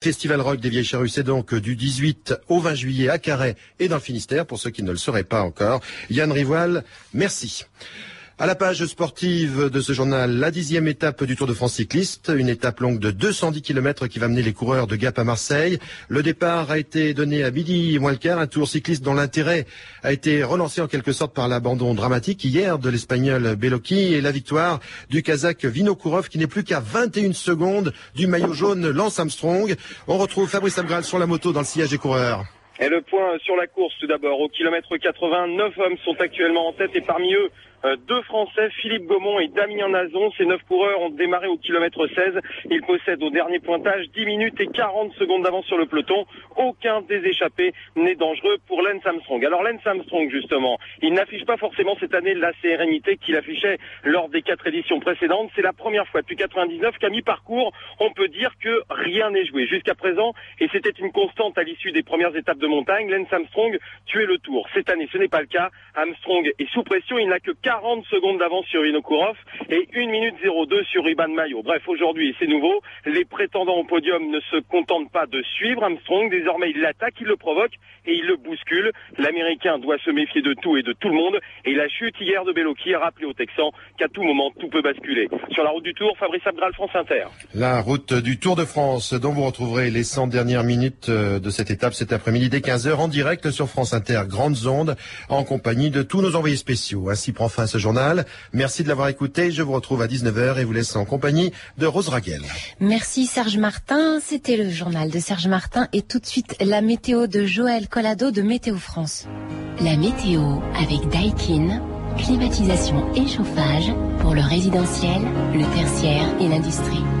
Festival Rock des Vieilles Charrues, c'est donc du 18 au 20 juillet à Carhaix et dans le Finistère, pour ceux qui ne le sauraient pas encore. Yann Rivoal, merci. À la page sportive de ce journal, la dixième étape du Tour de France cycliste, une étape longue de 210 km qui va mener les coureurs de Gap à Marseille. Le départ a été donné à midi moins le quart, un tour cycliste dont l'intérêt a été relancé en quelque sorte par l'abandon dramatique hier de l'Espagnol Bellocchi et la victoire du Kazakh Vinokourov qui n'est plus qu'à 21 secondes du maillot jaune Lance Armstrong. On retrouve Fabrice Abgral sur la moto dans le sillage des coureurs. Et le point sur la course tout d'abord. Au kilomètre 80, neuf hommes sont actuellement en tête et parmi eux euh, deux Français, Philippe Gaumont et Damien Nazon. Ces neuf coureurs ont démarré au kilomètre 16. Ils possèdent au dernier pointage 10 minutes et 40 secondes d'avance sur le peloton. Aucun des échappés n'est dangereux pour Lance Armstrong. Alors Lance Armstrong, justement, il n'affiche pas forcément cette année la sérénité qu'il affichait lors des quatre éditions précédentes. C'est la première fois depuis 99 qu'à mi-parcours, on peut dire que rien n'est joué. Jusqu'à présent, et c'était une constante à l'issue des premières étapes de montagne, Lance Armstrong tuait le tour. Cette année, ce n'est pas le cas. Armstrong est sous pression. Il n'a que 40 secondes d'avance sur Vinokourov et 1 minute 02 sur Iban Mayo. Bref, aujourd'hui, c'est nouveau. Les prétendants au podium ne se contentent pas de suivre Armstrong. Désormais, il l'attaque, il le provoque et il le bouscule. L'Américain doit se méfier de tout et de tout le monde. Et la chute hier de Bellocchi a rappelé aux Texans qu'à tout moment, tout peut basculer. Sur la route du Tour, Fabrice Abgral, France Inter. La route du Tour de France, dont vous retrouverez les 100 dernières minutes euh, de cette étape cet après-midi dès 15h en direct sur France Inter, Grandes Ondes, en compagnie de tous nos envoyés spéciaux. Ainsi prend fin ce journal. Merci de l'avoir écouté. Je vous retrouve à 19h et vous laisse en compagnie de Rose Raguel. Merci Serge Martin. C'était le journal de Serge Martin et tout de suite la météo de Joël Collado de Météo France. La météo avec Daikin, climatisation et chauffage pour le résidentiel, le tertiaire et l'industrie.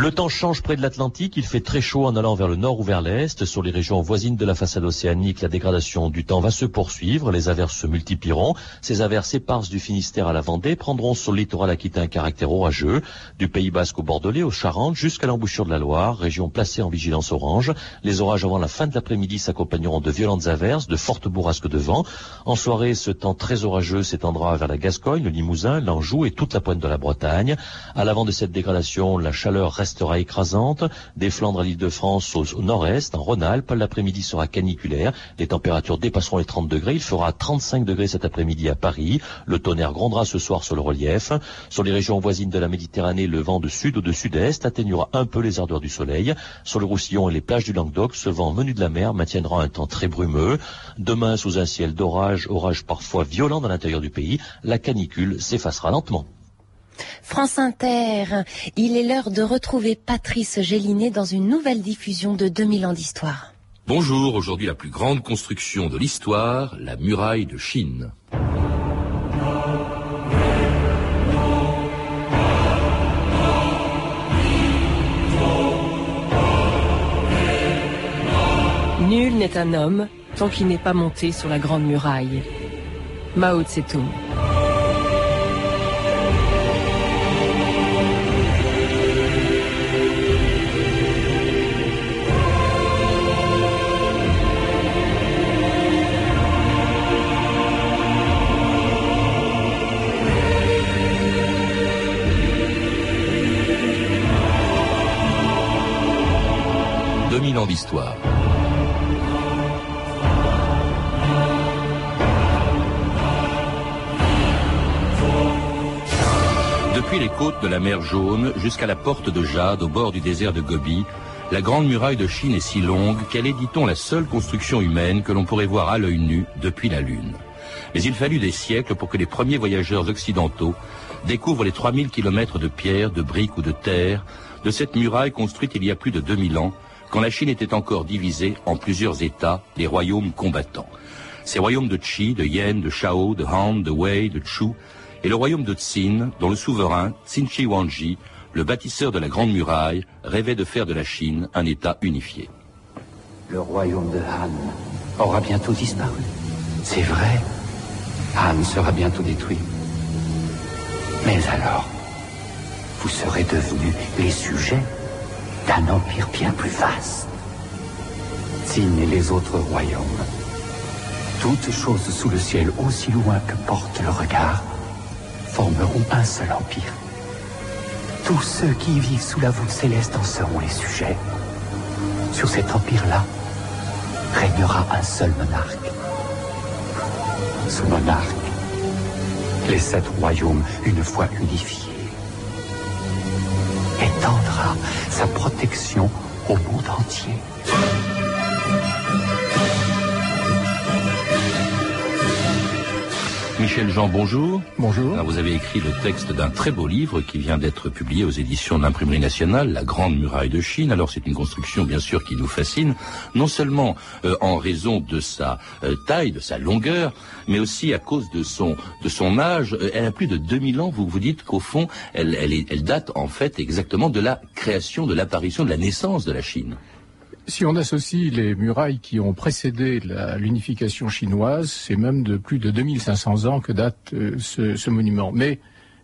Le temps change près de l'Atlantique, il fait très chaud en allant vers le nord ou vers l'est. Sur les régions voisines de la façade océanique, la dégradation du temps va se poursuivre, les averses se multiplieront. Ces averses éparses du Finistère à la Vendée prendront sur le littoral aquitain un caractère orageux, du Pays Basque au Bordelais, au Charentes, jusqu'à l'embouchure de la Loire, région placée en vigilance orange. Les orages avant la fin de l'après-midi s'accompagneront de violentes averses, de fortes bourrasques de vent. En soirée, ce temps très orageux s'étendra vers la Gascogne, le Limousin, l'Anjou et toute la pointe de la Bretagne. À l'avant de cette dégradation, la chaleur reste restera écrasante. Des Flandres à l'île de France au, nord-est, en Rhône-Alpes, l'après-midi sera caniculaire. Les températures dépasseront les 30 degrés. Il fera 35 degrés cet après-midi à Paris. Le tonnerre grondera ce soir sur le relief. Sur les régions voisines de la Méditerranée, le vent de sud ou de sud-est atténuera un peu les ardeurs du soleil. Sur le Roussillon et les plages du Languedoc, ce vent venu de la mer maintiendra un temps très brumeux. Demain, sous un ciel d'orage, orage parfois violent dans l'intérieur du pays, la canicule s'effacera lentement. France Inter, il est l'heure de retrouver Patrice Gélinet dans une nouvelle diffusion de 2000 ans d'histoire. Bonjour, aujourd'hui la plus grande construction de l'histoire, la muraille de Chine. Nul n'est un homme tant qu'il n'est pas monté sur la grande muraille. Mao Tse-tung. 2000 ans d'histoire. Depuis les côtes de la mer Jaune jusqu'à la porte de Jade au bord du désert de Gobi, la grande muraille de Chine est si longue qu'elle est, dit-on, la seule construction humaine que l'on pourrait voir à l'œil nu depuis la Lune. Mais il fallut des siècles pour que les premiers voyageurs occidentaux découvrent les 3000 kilomètres de pierre, de briques ou de terre de cette muraille construite il y a plus de 2000 ans quand la Chine était encore divisée en plusieurs États, les royaumes combattants. Ces royaumes de Qi, de Yan, de Shao, de Han, de Wei, de Chu, et le royaume de Tsin, dont le souverain, Tsin Shi le bâtisseur de la Grande Muraille, rêvait de faire de la Chine un État unifié. Le royaume de Han aura bientôt disparu. C'est vrai. Han sera bientôt détruit. Mais alors, vous serez devenus les sujets d'un empire bien plus vaste. Tsin et les autres royaumes, toutes choses sous le ciel aussi loin que porte le regard, formeront un seul empire. Tous ceux qui vivent sous la voûte céleste en seront les sujets. sur cet empire-là, régnera un seul monarque. Ce monarque, les sept royaumes, une fois unifiés, sa protection au monde entier. Michel Jean, bonjour. Bonjour. Alors, vous avez écrit le texte d'un très beau livre qui vient d'être publié aux éditions de l'Imprimerie nationale, La Grande Muraille de Chine. Alors c'est une construction bien sûr qui nous fascine, non seulement euh, en raison de sa euh, taille, de sa longueur, mais aussi à cause de son de son âge. Euh, elle a plus de 2000 ans. Vous vous dites qu'au fond, elle, elle, est, elle date en fait exactement de la création, de l'apparition, de la naissance de la Chine. Si on associe les murailles qui ont précédé l'unification chinoise, c'est même de plus de 2500 ans que date euh, ce, monument. Mais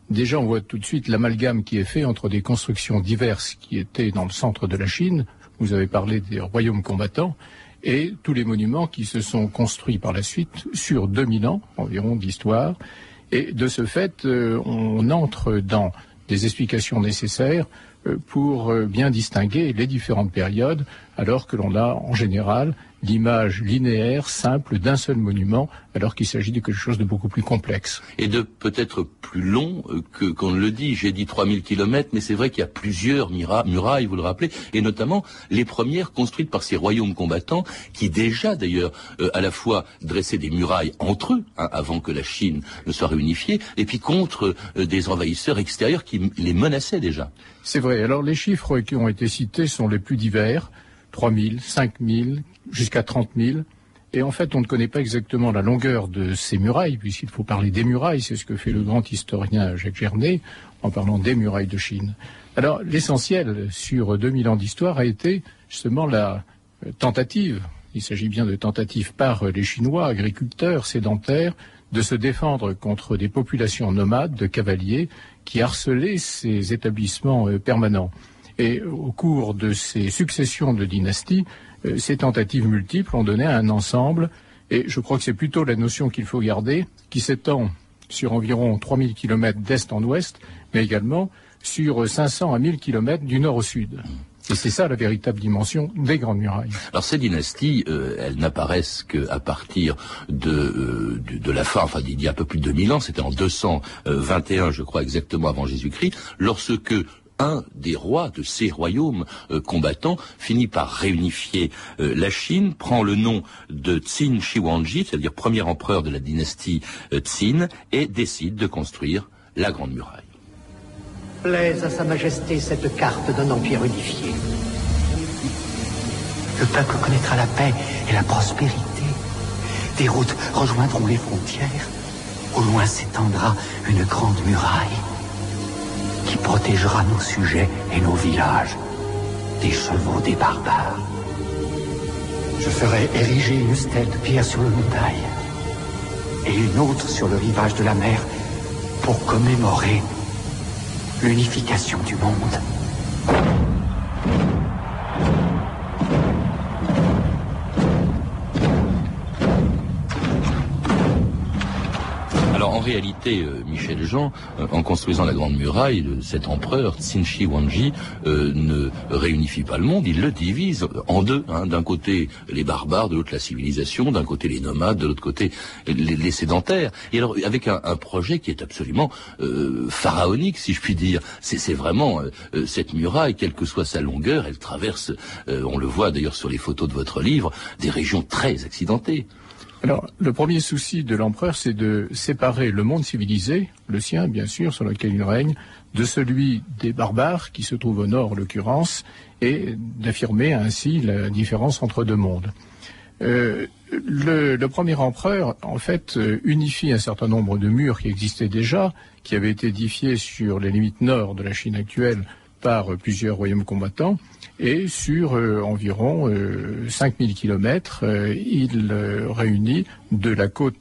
déjà, on voit tout de suite l'amalgame qui est fait entre des constructions diverses qui étaient dans le centre de la Chine. Vous avez parlé des royaumes combattants et tous les monuments qui se sont construits par la suite sur 2000 ans environ d'histoire. Et de ce fait, euh, on entre dans des explications nécessaires pour euh, bien distinguer les différentes périodes, alors que l'on a en général l'image linéaire, simple d'un seul monument, alors qu'il s'agit de quelque chose de beaucoup plus complexe. Et de peut-être plus long euh, que qu'on ne le dit. J'ai dit 3000 kilomètres, mais c'est vrai qu'il y a plusieurs murailles, vous le rappelez, et notamment les premières construites par ces royaumes combattants, qui déjà d'ailleurs à la fois dressaient des murailles entre eux, hein, avant que la Chine ne soit réunifiée, et puis contre des envahisseurs extérieurs qui les menaçaient déjà. C'est vrai. Alors les chiffres qui ont été cités sont les plus divers. 3 000, 5 000, jusqu'à 30 000. Et en fait, on ne connaît pas exactement la longueur de ces murailles, puisqu'il faut parler des murailles. C'est ce que fait le grand historien Jacques Gernet en parlant des murailles de Chine. Alors, l'essentiel sur 2000 ans d'histoire a été justement la euh, tentative, il s'agit bien de tentative par les Chinois, agriculteurs, sédentaires, de se défendre contre des populations nomades de cavaliers qui harcelaient ces établissements euh, permanents. Et au cours de ces successions de dynasties, ces tentatives multiples ont donné un ensemble, et je crois que c'est plutôt la notion qu'il faut garder, qui s'étend sur environ 3000 km d'est en ouest, mais également sur 500 à 1000 km du nord au sud. Et c'est ça la véritable dimension des grandes murailles. Alors ces dynasties, euh, elles n'apparaissent qu'à partir de, euh, de, de, la fin, enfin d'il y a un peu plus de 2000 ans, c'était en 221 je crois exactement avant Jésus-Christ, lorsque un des rois de ces royaumes euh, combattants finit par réunifier euh, la Chine, prend le nom de Qin Shi Huangdi, c'est-à-dire premier empereur de la dynastie euh, et décide de construire la Grande Muraille. Plaise à Sa Majesté cette carte d'un empire unifié. Le peuple connaîtra la paix et la prospérité. Des routes rejoindront les frontières. Au loin s'étendra une grande muraille protégera nos sujets et nos villages des chevaux des barbares. Je ferai ériger une stèle de pierre sur le montagne et une autre sur le rivage de la mer pour commémorer l'unification du monde. Réalité, euh, Michel Jean, euh, en construisant la Grande Muraille, cet empereur, Tsinchi Wanji, euh, ne réunifie pas le monde, il le divise en deux. Hein. D'un côté, les barbares, de l'autre, la civilisation, d'un côté, les nomades, de l'autre côté, les, sédentaires. Et alors, avec un, projet qui est absolument pharaonique, si je puis dire. C'est vraiment cette muraille, quelle que soit sa longueur, elle traverse, on le voit d'ailleurs sur les photos de votre livre, des régions très accidentées. Alors, le premier souci de l'empereur, c'est de séparer le monde civilisé, le sien bien sûr, sur lequel il règne, de celui des barbares, qui se trouve au nord en l'occurrence, et d'affirmer ainsi la différence entre deux mondes. Euh, le, premier empereur, en fait, euh, unifie un certain nombre de murs qui existaient déjà, qui avaient été édifiés sur les limites nord de la Chine actuelle par plusieurs royaumes combattants, et sur euh, environ euh, 5000 kilomètres, euh, il euh, réunit de la côte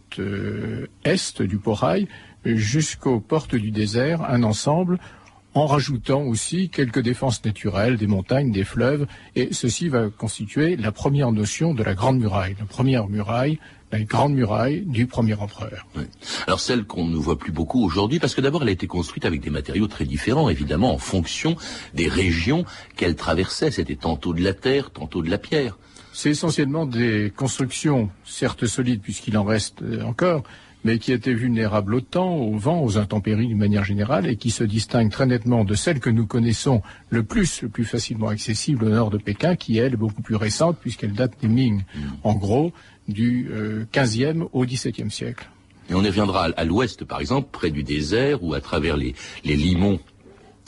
est du Porail jusqu'aux portes du désert un ensemble en rajoutant aussi quelques défenses naturelles, des montagnes, des fleuves, et ceci va constituer la première notion de la Grande Muraille, la première muraille, la Grande Muraille du premier empereur. Alors celle qu'on ne voit plus beaucoup aujourd'hui, parce que d'abord elle a été construite avec des matériaux très différents, évidemment, en fonction des régions qu'elle traversait. C'était tantôt de la terre, tantôt de la pierre. C'est essentiellement des constructions, certes solides puisqu'il en reste euh, encore, mais qui étaient vulnérables au temps, au vent, aux intempéries d'une manière générale, et qui se distinguent très nettement de celles que nous connaissons le plus, le plus facilement accessible au nord de Pékin, qui elle est beaucoup plus récente puisqu'elle date des Ming. Mm. En gros, du euh, 15e au XVIIe siècle. Et on y reviendra à, l'ouest, par exemple, près du désert ou à travers les, les limons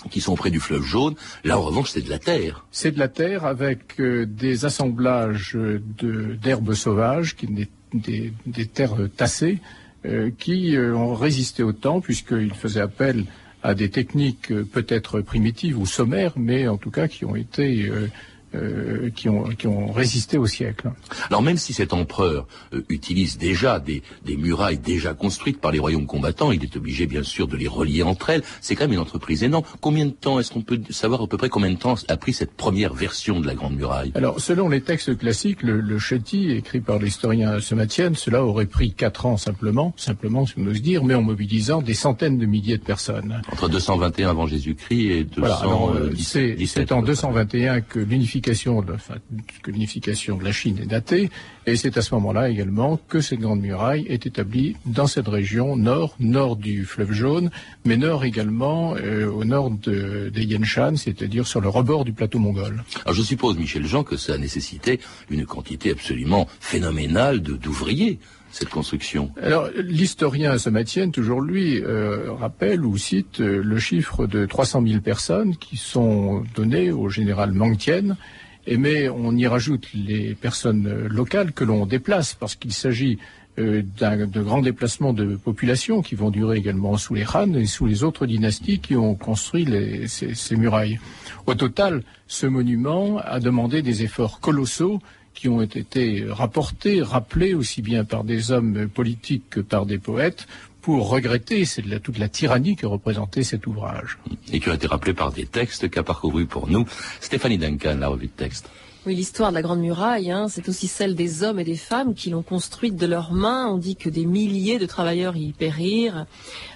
qui sont près du fleuve jaune. Là, en revanche, c'est de la terre. C'est de la terre avec euh, des assemblages d'herbes sauvages, qui, des, des, terres tassées, euh, qui euh, ont résisté au temps, puisqu'ils faisaient appel à des techniques peut-être primitives ou sommaires, mais en tout cas qui ont été euh, qui, ont, qui ont résisté au siècle. Alors même si cet empereur euh, utilise déjà des, des, murailles déjà construites par les royaumes combattants, il est obligé bien sûr de les relier entre elles. C'est quand même une entreprise énorme. Combien de temps est-ce qu'on peut savoir à peu près combien de temps a pris cette première version de la Grande Muraille? Alors selon les textes classiques, le, le Chéti, écrit par l'historien Sematienne, cela aurait pris quatre ans simplement, simplement si on ose dire, mais en mobilisant des centaines de milliers de personnes. Entre 221 avant Jésus-Christ et 217. Voilà, euh, c'est en 221 que l'unification l'unification de la Chine est datée, et c'est à ce moment-là également que cette grande muraille est établie dans cette région nord, nord du fleuve jaune, mais nord également euh, au nord de, des Yanshan, c'est-à-dire sur le rebord du plateau mongol. Je suppose, Michel Jean, que ça a nécessité une quantité absolument phénoménale d'ouvriers Alors, l'historien Samatienne, toujours lui, euh, rappelle ou cite euh, le chiffre de 300 000 personnes qui sont données au général Mangtien, et mais on y rajoute les personnes euh, locales que l'on déplace, parce qu'il s'agit de grands déplacements de population qui vont durer également sous les Han et sous les autres dynasties qui ont construit ces, murailles. Au total, ce monument a demandé des efforts colossaux qui ont été rapportés, rappelés aussi bien par des hommes politiques que par des poètes, pour regretter toute la tyrannie que représentait cet ouvrage. Et qui ont été rappelés par des textes qu'a parcouru pour nous Stéphanie Duncan, la revue de texte. Oui, l'histoire de la Grande Muraille, hein, c'est aussi celle des hommes et des femmes qui l'ont construite de leurs mains. On dit que des milliers de travailleurs y périrent.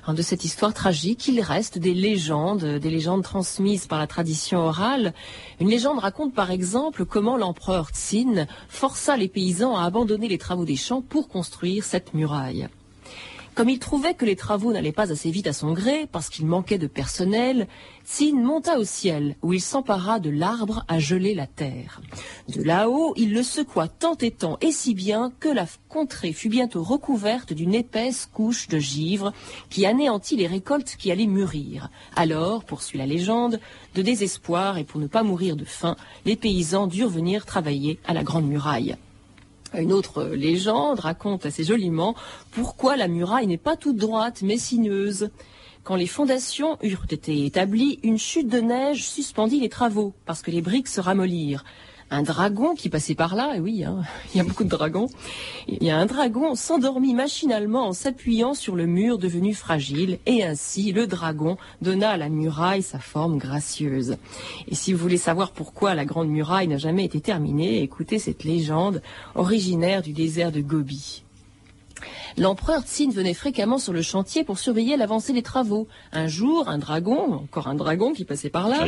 de cette histoire tragique, il reste des légendes, des légendes transmises par la tradition orale. Une légende raconte par exemple comment l'empereur Tsin força les paysans à abandonner les travaux des champs pour construire cette muraille. Comme il trouvait que les travaux n'allaient pas assez vite à son gré, parce qu'il manquait de personnel, Tsin monta au ciel, où il s'empara de l'arbre à geler la terre. De là-haut, il le secoua tant et tant, et si bien que la contrée fut bientôt recouverte d'une épaisse couche de givre qui anéantit les récoltes qui allaient mûrir. Alors, poursuit la légende, de désespoir et pour ne pas mourir de faim, les paysans durent venir travailler à la grande muraille. Une autre légende raconte assez joliment pourquoi la muraille n'est pas toute droite mais sinueuse. Quand les fondations eurent été établies, une chute de neige suspendit les travaux parce que les briques se ramollirent un dragon qui passait par là, et oui, hein, il y a beaucoup de dragons, il y a un dragon s'endormit machinalement en s'appuyant sur le mur devenu fragile, et ainsi le dragon donna à la muraille sa forme gracieuse. Et si vous voulez savoir pourquoi la grande muraille n'a jamais été terminée, écoutez cette légende originaire du désert de Gobi. L'empereur Tsin venait fréquemment sur le chantier pour surveiller l'avancée des travaux. Un jour, un dragon, encore un dragon qui passait par là.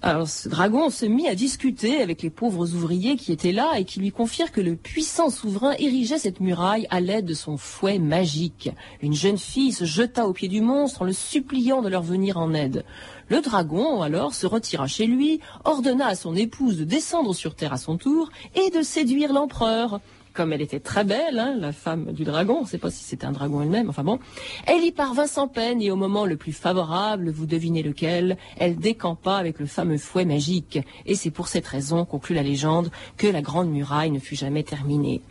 Alors ce dragon se mit à discuter avec les pauvres ouvriers qui étaient là et qui lui confirent que le puissant souverain érigeait cette muraille à l'aide de son fouet magique. Une jeune fille se jeta au pied du monstre en le suppliant de leur venir en aide. Le dragon, alors, se retira chez lui, ordonna à son épouse de descendre sur terre à son tour et de séduire l'empereur comme elle était très belle, hein, la femme du dragon, on ne sait pas si c'était un dragon elle-même, enfin bon, elle y parvint sans peine et au moment le plus favorable, vous devinez lequel, elle décampa avec le fameux fouet magique. Et c'est pour cette raison, conclut la légende, que la grande muraille ne fut jamais terminée.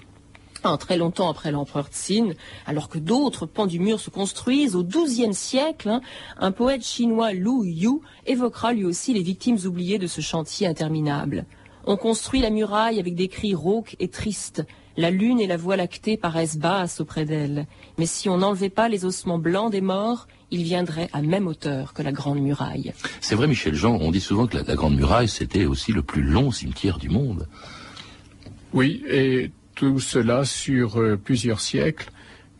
très longtemps après l'empereur Tsin, alors que d'autres pans du mur se construisent, au XIIe siècle, hein, un poète chinois Lu Yu évoquera lui aussi les victimes oubliées de ce chantier interminable. On construit la muraille avec des cris rauques et tristes La lune et la voie lactée paraissent basses auprès d'elle. Mais si on n'enlevait pas les ossements blancs des morts, il viendrait à même hauteur que la Grande Muraille. C'est vrai, Michel Jean, on dit souvent que la, la Grande Muraille, c'était aussi le plus long cimetière du monde. Oui, et tout cela sur euh, plusieurs siècles.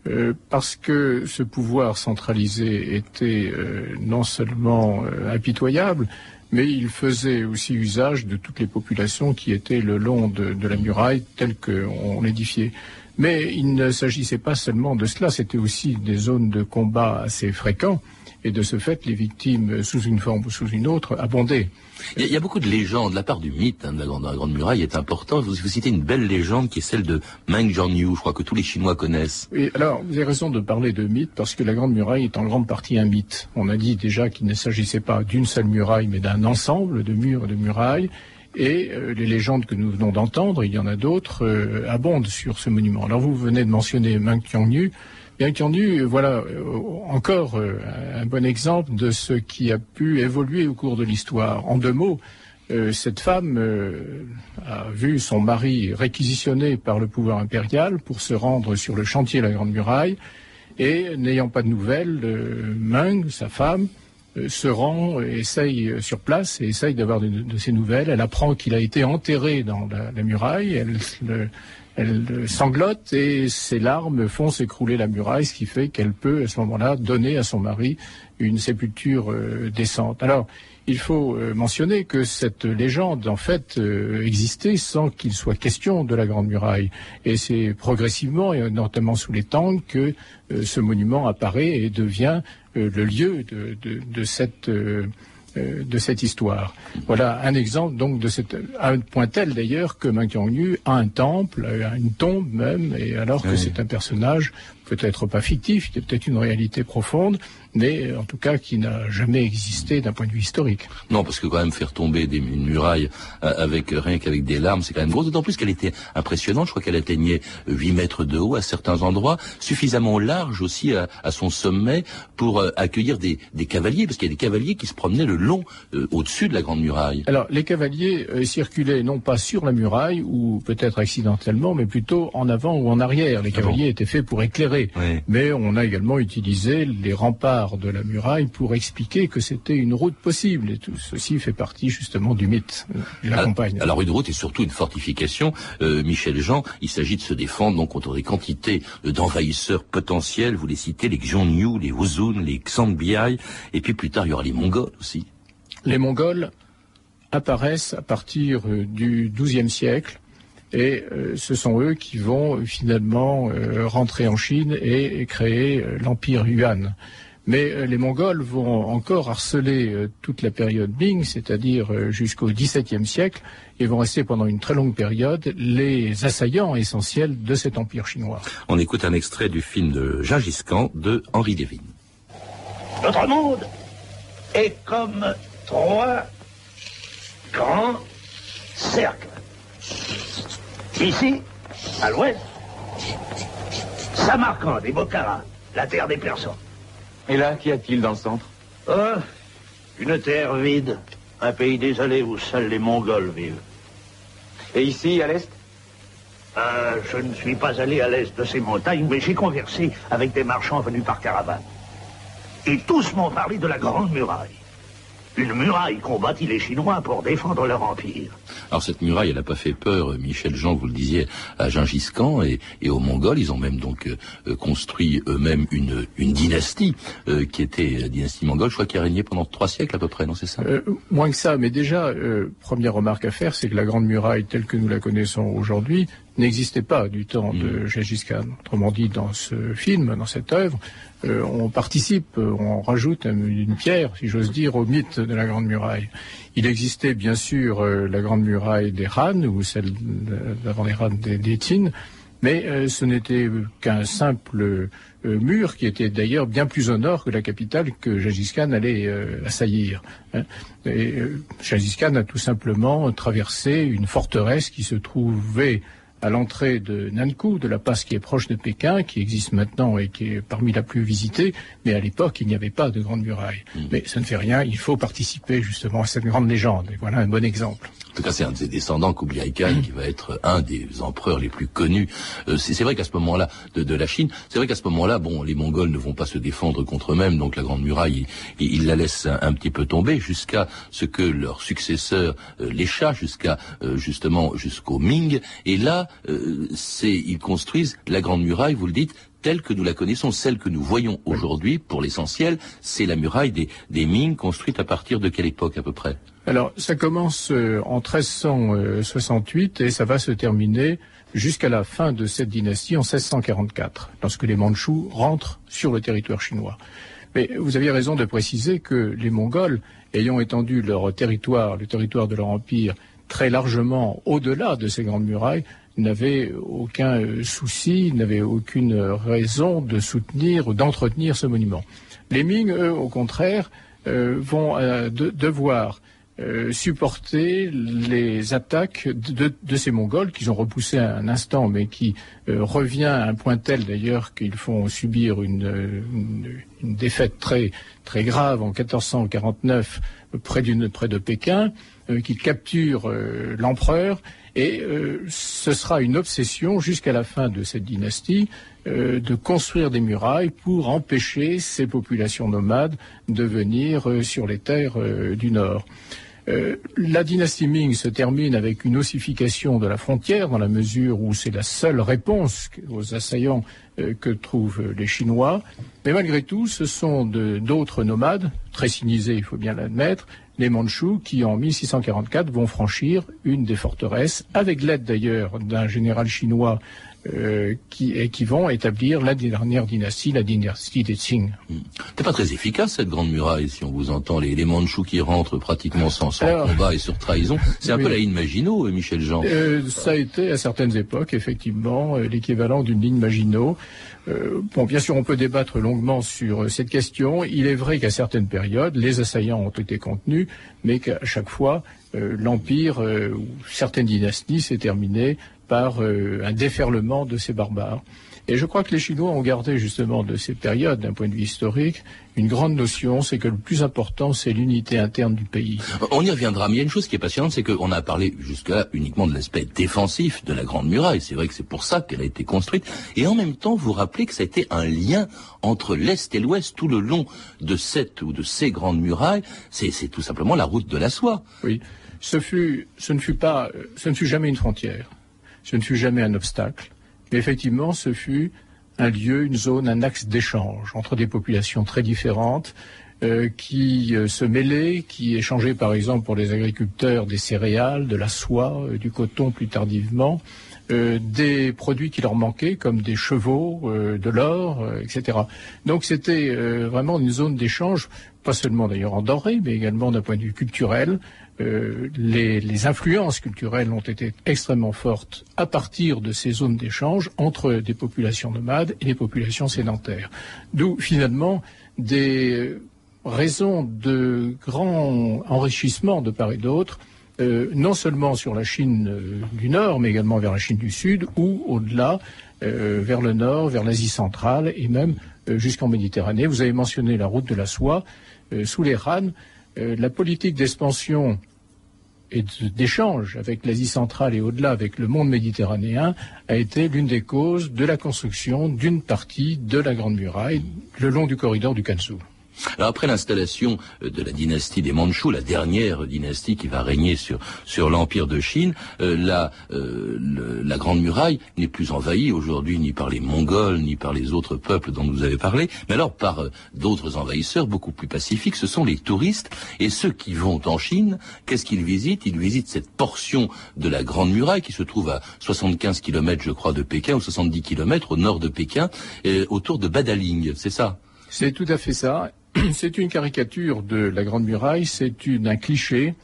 Euh, parce que ce pouvoir centralisé était euh, non seulement euh, impitoyable, mais il faisait aussi usage de toutes les populations qui étaient le long de, la muraille telle qu'on l'édifiait. Mais il ne s'agissait pas seulement de cela, c'était aussi des zones de combat assez fréquents, et de ce fait, les victimes, sous une forme ou sous une autre, abondaient. Il y, a, beaucoup de légendes. La part du mythe hein, de, la grande, de, la grande, Muraille est important. Vous, vous citez une belle légende qui est celle de Meng Jianyu, je crois que tous les Chinois connaissent. Et alors, vous avez raison de parler de mythe, parce que la Grande Muraille est en grande partie un mythe. On a dit déjà qu'il ne s'agissait pas d'une seule muraille, mais d'un ensemble de murs et de murailles. Et euh, les légendes que nous venons d'entendre, il y en a d'autres, euh, abondent sur ce monument. Alors vous venez de mentionner Meng Qiangnu. Bien entendu, voilà euh, encore euh, un bon exemple de ce qui a pu évoluer au cours de l'histoire. En deux mots, euh, cette femme a vu son mari réquisitionné par le pouvoir impérial pour se rendre sur le chantier de la Grande Muraille et n'ayant pas de nouvelles, Meng, sa femme, se rend, essaye sur place et essaye d'avoir de, ses nouvelles. Elle apprend qu'il a été enterré dans la, muraille. Elle sanglote et ses larmes font s'écrouler la muraille, ce qui fait qu'elle peut à ce moment-là donner à son mari une sépulture euh, décente. Alors, il faut euh, mentionner que cette légende, en fait, euh, existait sans qu'il soit question de la Grande Muraille. Et c'est progressivement, et notamment sous les Tang, que euh, ce monument apparaît et devient euh, le lieu de, de, de cette euh, de cette histoire. Voilà un exemple donc de cette à un point tel d'ailleurs que Meng Qiangnu a un temple, a une tombe même, et alors que oui. c'est un personnage peut-être pas fictif, y a peut-être une réalité profonde, mais en tout cas qui n'a jamais existé d'un point de vue historique. Non, parce que quand même faire tomber des, une muraille euh, avec rien qu'avec des larmes, c'est quand même gros. D'autant plus qu'elle était impressionnante. Je crois qu'elle atteignait 8 mètres de haut à certains endroits, suffisamment large aussi à, à son sommet pour euh, accueillir des, des, cavaliers, parce qu'il y a des cavaliers qui se promenaient le long, euh, au-dessus de la grande muraille. Alors les cavaliers euh, circulaient non pas sur la muraille ou peut-être accidentellement, mais plutôt en avant ou en arrière. Les ah cavaliers bon. étaient faits pour éclairer oui. Mais on a également utilisé les remparts de la muraille pour expliquer que c'était une route possible. Et tout ceci fait partie justement du mythe de la alors, campagne. Alors une route est surtout une fortification. Euh, Michel Jean, il s'agit de se défendre donc contre des quantités d'envahisseurs potentiels. Vous les citez, les Xiongnu, les Wuzun, les Xiangbiai. Et puis plus tard, il y aura les Mongols aussi. Les Mongols apparaissent à partir euh, du XIIe siècle et euh, ce sont eux qui vont euh, finalement euh, rentrer en Chine et, et créer euh, l'empire Yuan. Mais euh, les Mongols vont encore harceler euh, toute la période Ming, c'est-à-dire jusqu'au XVIIe siècle, et vont rester pendant une très longue période les assaillants essentiels de cet empire chinois. On écoute un extrait du film de Gengis Khan de Henri Devine. Notre monde est comme trois grands cercles. Ici, à l'ouest, Samarcande et Bokhara, la terre des Persans. Et là, qu'y a-t-il dans le centre? Oh, Une terre vide, un pays désolé où seuls les Mongols vivent. Et ici, à l'est? Euh, Je ne suis pas allé à l'est de ces montagnes, mais j'ai conversé avec des marchands venus par caravane. Et tous m'ont parlé de la Grande Muraille. Une muraille qu'ont bâti les Chinois pour défendre leur empire. Alors cette muraille, elle n'a pas fait peur, Michel Jean, vous le disiez, à Gengis Khan et, et aux Mongols. Ils ont même donc euh, construit eux-mêmes une, une dynastie euh, qui était la dynastie mongole, je crois, qui a régné pendant trois siècles à peu près, non c'est ça? Euh, Moins que ça, mais déjà, première remarque à faire, c'est que la Grande Muraille, telle que nous la connaissons aujourd'hui, n'existait pas du temps mmh. de Gengis Khan. Autrement dit, dans ce film, dans cette œuvre, euh, on participe, on rajoute une pierre, si j'ose dire, au mythe de la Grande Muraille. Il existait bien sûr euh, la Grande Muraille des Han, ou celle d'avant les Han des, des Qin, mais euh, ce n'était qu'un simple euh, mur qui était d'ailleurs bien plus au nord que la capitale que Gengis allait euh, assaillir. Hein. Et a tout simplement traversé une forteresse qui se trouvait à l'entrée de Nankou, de la passe qui est proche de Pékin, qui existe maintenant et qui est parmi la plus visitée. Mais à l'époque, il n'y avait pas de grande muraille. Hmm. Mais ça ne fait rien, il faut participer justement à cette grande légende. Et voilà un bon exemple. En tout cas, c'est un de ses descendants, Kublai Khan, qui va être un des empereurs les plus connus. Euh, c'est vrai qu'à ce moment-là, de, de la Chine, c'est vrai qu'à ce moment-là, bon, les Mongols ne vont pas se défendre contre eux-mêmes, donc la Grande Muraille, ils, ils la laissent un, un petit peu tomber jusqu'à ce que leurs successeurs euh, les chassent, jusqu'à euh, justement jusqu'au Ming. Et là, euh, ils construisent la Grande Muraille, vous le dites, telle que nous la connaissons, celle que nous voyons aujourd'hui, pour l'essentiel, c'est la muraille des, des Ming, construite à partir de quelle époque à peu près? Alors, ça commence euh, en 1368 et ça va se terminer jusqu'à la fin de cette dynastie en 1644, lorsque les Mandchous rentrent sur le territoire chinois. Mais vous aviez raison de préciser que les Mongols, ayant étendu leur territoire, le territoire de leur empire, très largement au-delà de ces grandes murailles, n'avaient aucun euh, souci, n'avaient aucune raison de soutenir ou d'entretenir ce monument. Les Ming, eux, au contraire, euh, vont euh, de- devoir supporter les attaques de, ces Mongols qu'ils ont repoussés un instant, mais qui revient à un point tel d'ailleurs qu'ils font subir une, défaite très très grave en 1449 près, de Pékin, qu'ils capturent euh, l'empereur. Et euh, ce sera une obsession jusqu'à la fin de cette dynastie euh, de construire des murailles pour empêcher ces populations nomades de venir euh, sur les terres du Nord. La dynastie Ming se termine avec une ossification de la frontière dans la mesure où c'est la seule réponse aux assaillants que trouvent les Chinois. Mais malgré tout, ce sont d'autres nomades, très sinisés, il faut bien l'admettre, les Mandchous, qui en 1644 vont franchir une des forteresses, avec l'aide d'ailleurs d'un général chinois euh, qui, et qui vont établir la dernière dynastie, la dynastie des Qing. C'est pas très efficace cette grande muraille, si on vous entend les, les Mandchous qui rentrent pratiquement sans, sans Alors- combat et sur trahison. C'est un Oui. peu la ligne Maginot, euh, Michel Jean. Euh, ça a été à certaines époques, effectivement, euh, l'équivalent d'une ligne Maginot. Euh, bon, bien sûr, on peut débattre longuement sur euh, cette question. Il est vrai qu'à certaines périodes, les assaillants ont été contenus, mais qu'à chaque fois, euh, l'empire ou certaines dynasties s'est terminé par euh, un déferlement de ces barbares. Et je crois que les Chinois ont gardé justement de ces périodes, d'un point de vue historique, une grande notion, c'est que le plus important, c'est l'unité interne du pays. On y reviendra, mais il y a une chose qui est passionnante, c'est qu'on a parlé jusque-là uniquement de l'aspect défensif de la Grande Muraille. C'est vrai que c'est pour ça qu'elle a été construite. Et en même temps, vous rappelez que ça a été un lien entre l'Est et l'Ouest tout le long de cette ou de ces grandes murailles. C'est tout simplement la route de la soie. Oui, ce fut, ce ne fut pas, euh, ce ne fut jamais une frontière, ce ne fut jamais un obstacle, mais effectivement, ce fut un lieu, une zone, un axe d'échange entre des populations très différentes euh, qui euh, se mêlaient, qui échangeaient par exemple pour les agriculteurs des céréales, de la soie, euh, du coton plus tardivement, des produits qui leur manquaient comme des chevaux, de l'or, etc. Donc c'était vraiment une zone d'échange, pas seulement d'ailleurs en denrées, mais également d'un point de vue culturel. Euh, les, influences culturelles ont été extrêmement fortes à partir de ces zones d'échange entre des populations nomades et des populations sédentaires. D'où finalement des raisons de grand enrichissement de part et d'autre, euh, non seulement sur la Chine euh, du Nord, mais également vers la Chine du Sud, ou au-delà, vers le Nord, vers l'Asie centrale et même jusqu'en Méditerranée. Vous avez mentionné la route de la soie. Sous les Han, euh, la politique d'expansion et d'échange avec l'Asie centrale et au-delà avec le monde méditerranéen a été l'une des causes de la construction d'une partie de la Grande Muraille le long du corridor du Kansu. Alors après l'installation euh, de la dynastie des Mandchous, la dernière dynastie qui va régner sur sur l'empire de Chine, euh, la euh, la Grande Muraille n'est plus envahie aujourd'hui ni par les Mongols ni par les autres peuples dont vous avez parlé, mais alors par euh, d'autres envahisseurs beaucoup plus pacifiques. Ce sont les touristes et ceux qui vont en Chine. Qu'est-ce qu'ils visitent? Ils visitent cette portion de la Grande Muraille qui se trouve à 75 km, je crois, de Pékin ou 70 km au nord de Pékin, autour de Badaling. C'est ça? C'est tout à fait ça. C'est une caricature de la Grande Muraille, c'est un cliché,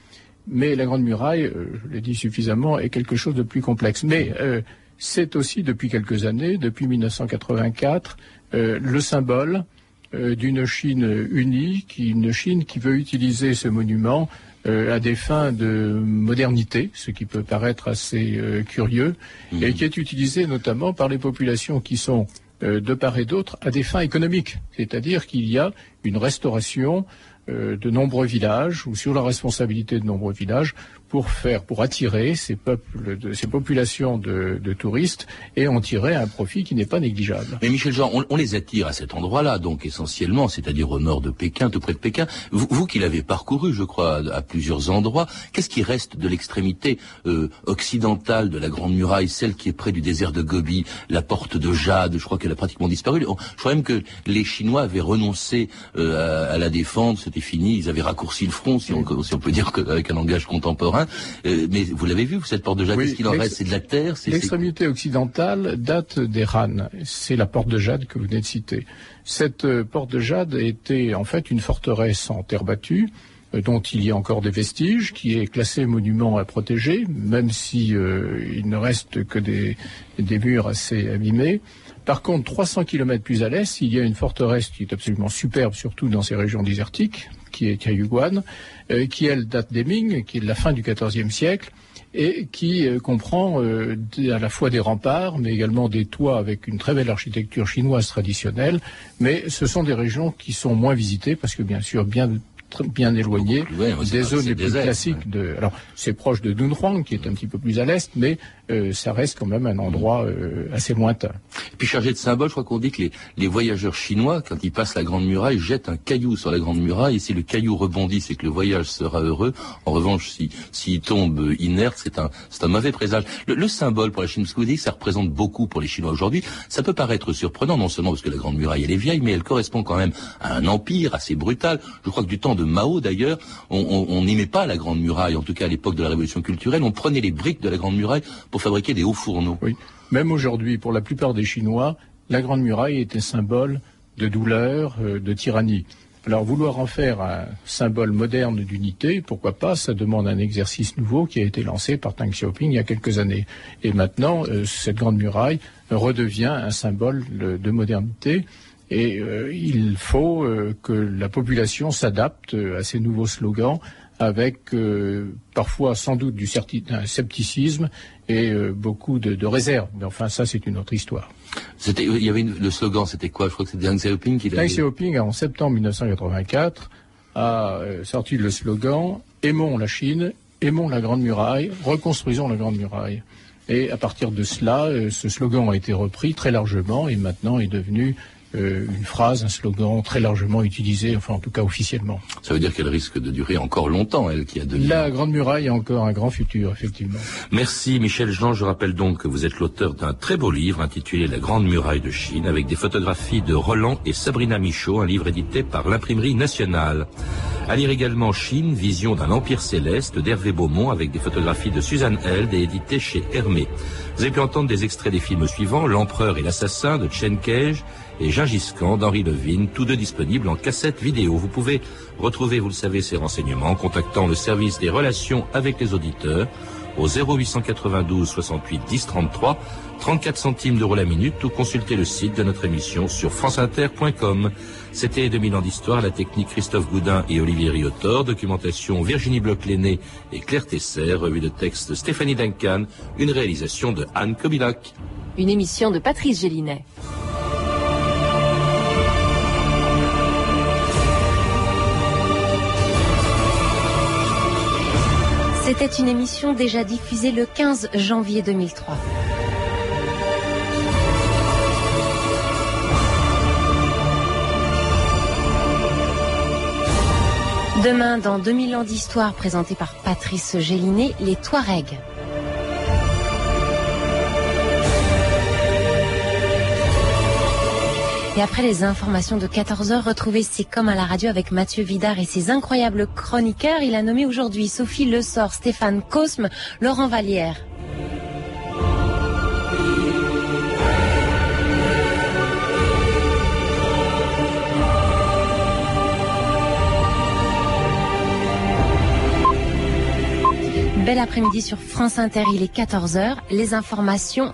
mais la Grande Muraille, euh, je l'ai dit suffisamment, est quelque chose de plus complexe. Mais euh, c'est aussi depuis quelques années, depuis 1984, euh, le symbole d'une Chine unie, qui, une Chine qui veut utiliser ce monument à des fins de modernité, ce qui peut paraître assez curieux, et mhm. qui est utilisé notamment par les populations qui sont de part et d'autre à des fins économiques. C'est-à-dire qu'il y a une restauration de nombreux villages ou sur la responsabilité de nombreux villages pour faire, pour attirer ces peuples, de, ces populations de, de, touristes et en tirer un profit qui n'est pas négligeable. Mais Michel Jean, on, on les attire à cet endroit-là, donc essentiellement, c'est-à-dire au nord de Pékin, tout près de Pékin. Vous, vous qui l'avez parcouru, je crois, à, plusieurs endroits, qu'est-ce qui reste de l'extrémité euh, occidentale de la Grande Muraille, celle qui est près du désert de Gobi, la porte de Jade, je crois qu'elle a pratiquement disparu. Je crois même que les Chinois avaient renoncé euh, à, la défendre, c'était fini, ils avaient raccourci le front, si on, si on peut dire avec un langage contemporain. Euh, mais vous l'avez vu, cette porte de Jade, qu'est-ce qu'il en reste? C'est de la terre L'extrémité occidentale date des Han. C'est la porte de Jade que vous venez de citer. Cette euh, porte de Jade était en fait une forteresse en terre battue euh, dont il y a encore des vestiges, qui est classé monument à protéger, même si il ne reste que des, des murs assez abîmés. Par contre, 300 km plus à l'est, il y a une forteresse qui est absolument superbe, surtout dans ces régions désertiques, qui est Kayuguan, euh, qui elle date des Ming, qui est de la fin du XIVe siècle, et qui euh, comprend euh, à la fois des remparts, mais également des toits avec une très belle architecture chinoise traditionnelle. Mais ce sont des régions qui sont moins visitées parce que bien sûr bien bien éloignées des zones les plus classiques de. Alors c'est proche de Dunhuang qui est un petit peu plus à l'est, mais euh, ça reste quand même un endroit euh, assez lointain. Et puis chargé de symboles, je crois qu'on dit que les, voyageurs chinois, quand ils passent la Grande Muraille, jettent un caillou sur la Grande Muraille, et si le caillou rebondit, c'est que le voyage sera heureux. En revanche, s'il si, tombe inerte, c'est un, un mauvais présage. Le, symbole pour la Chine, ce que vous dites, ça représente beaucoup pour les Chinois aujourd'hui. Ça peut paraître surprenant, non seulement parce que la Grande Muraille, elle est vieille, mais elle correspond quand même à un empire assez brutal. Je crois que du temps de Mao, d'ailleurs, on n'aimait pas la Grande Muraille, en tout cas à l'époque de la Révolution culturelle. On prenait les briques de la Grande Muraille pour fabriquer des hauts fourneaux. Oui. Même aujourd'hui, pour la plupart des Chinois, la Grande Muraille était symbole de douleur, euh, de tyrannie. Alors vouloir en faire un symbole moderne d'unité, pourquoi pas Ça demande un exercice nouveau qui a été lancé par Deng Xiaoping il y a quelques années. Et maintenant, euh, cette grande muraille redevient un symbole de modernité. Et euh, il faut que la population s'adapte à ces nouveaux slogans avec euh, parfois sans doute du scepticisme et euh, beaucoup de, de réserve. Mais enfin, ça, c'est une autre histoire. C'était, il y avait le slogan, c'était quoi? Je crois que c'était Deng Xiaoping qui Deng Xiaoping, en septembre 1984, a euh, sorti le slogan Aimons la Chine, aimons la Grande Muraille, reconstruisons la Grande Muraille. Et à partir de cela, ce slogan a été repris très largement et maintenant est devenu euh, une phrase, un slogan très largement utilisé, enfin en tout cas officiellement. Ça veut dire qu'elle risque de durer encore longtemps, elle qui a donné. La Grande Muraille a encore un grand futur, effectivement. Merci Michel Jean. Je rappelle donc que vous êtes l'auteur d'un très beau livre intitulé La Grande Muraille de Chine, avec des photographies de Roland et Sabrina Michaud, un livre édité par l'imprimerie nationale. À lire également Chine, vision d'un empire céleste d'Hervé Beaumont avec des photographies de Suzanne Held et édité chez Hermé. Vous avez pu entendre des extraits des films suivants, L'Empereur et l'Assassin de Chen Cage et Gingis Khan d'Henri Levine, tous deux disponibles en cassette vidéo. Vous pouvez retrouver, vous le savez, ces renseignements en contactant le service des relations avec les auditeurs au 0892 68 10 33, 34 centimes d'euros la minute ou consulter le site de notre émission sur franceinter.com. C'était 2000 ans d'histoire, la technique Christophe Goudin et Olivier Riotor, documentation Virginie Bloch-Léné et Claire Tesser, revue de texte Stéphanie Duncan, une réalisation de Anne Kobilac. Une émission de Patrice Gélinet. C'était une émission déjà diffusée le 15 janvier 2003. Demain, dans 2000 ans d'histoire, présenté par Patrice Gélinet, les Touaregs. Et après les informations de 14h, retrouvez C'est comme à la radio avec Mathieu Vidard et ses incroyables chroniqueurs. Il a nommé aujourd'hui Sophie Le Stéphane Cosme, Laurent Vallière. Bel après-midi sur France Inter, il est 14h. Les informations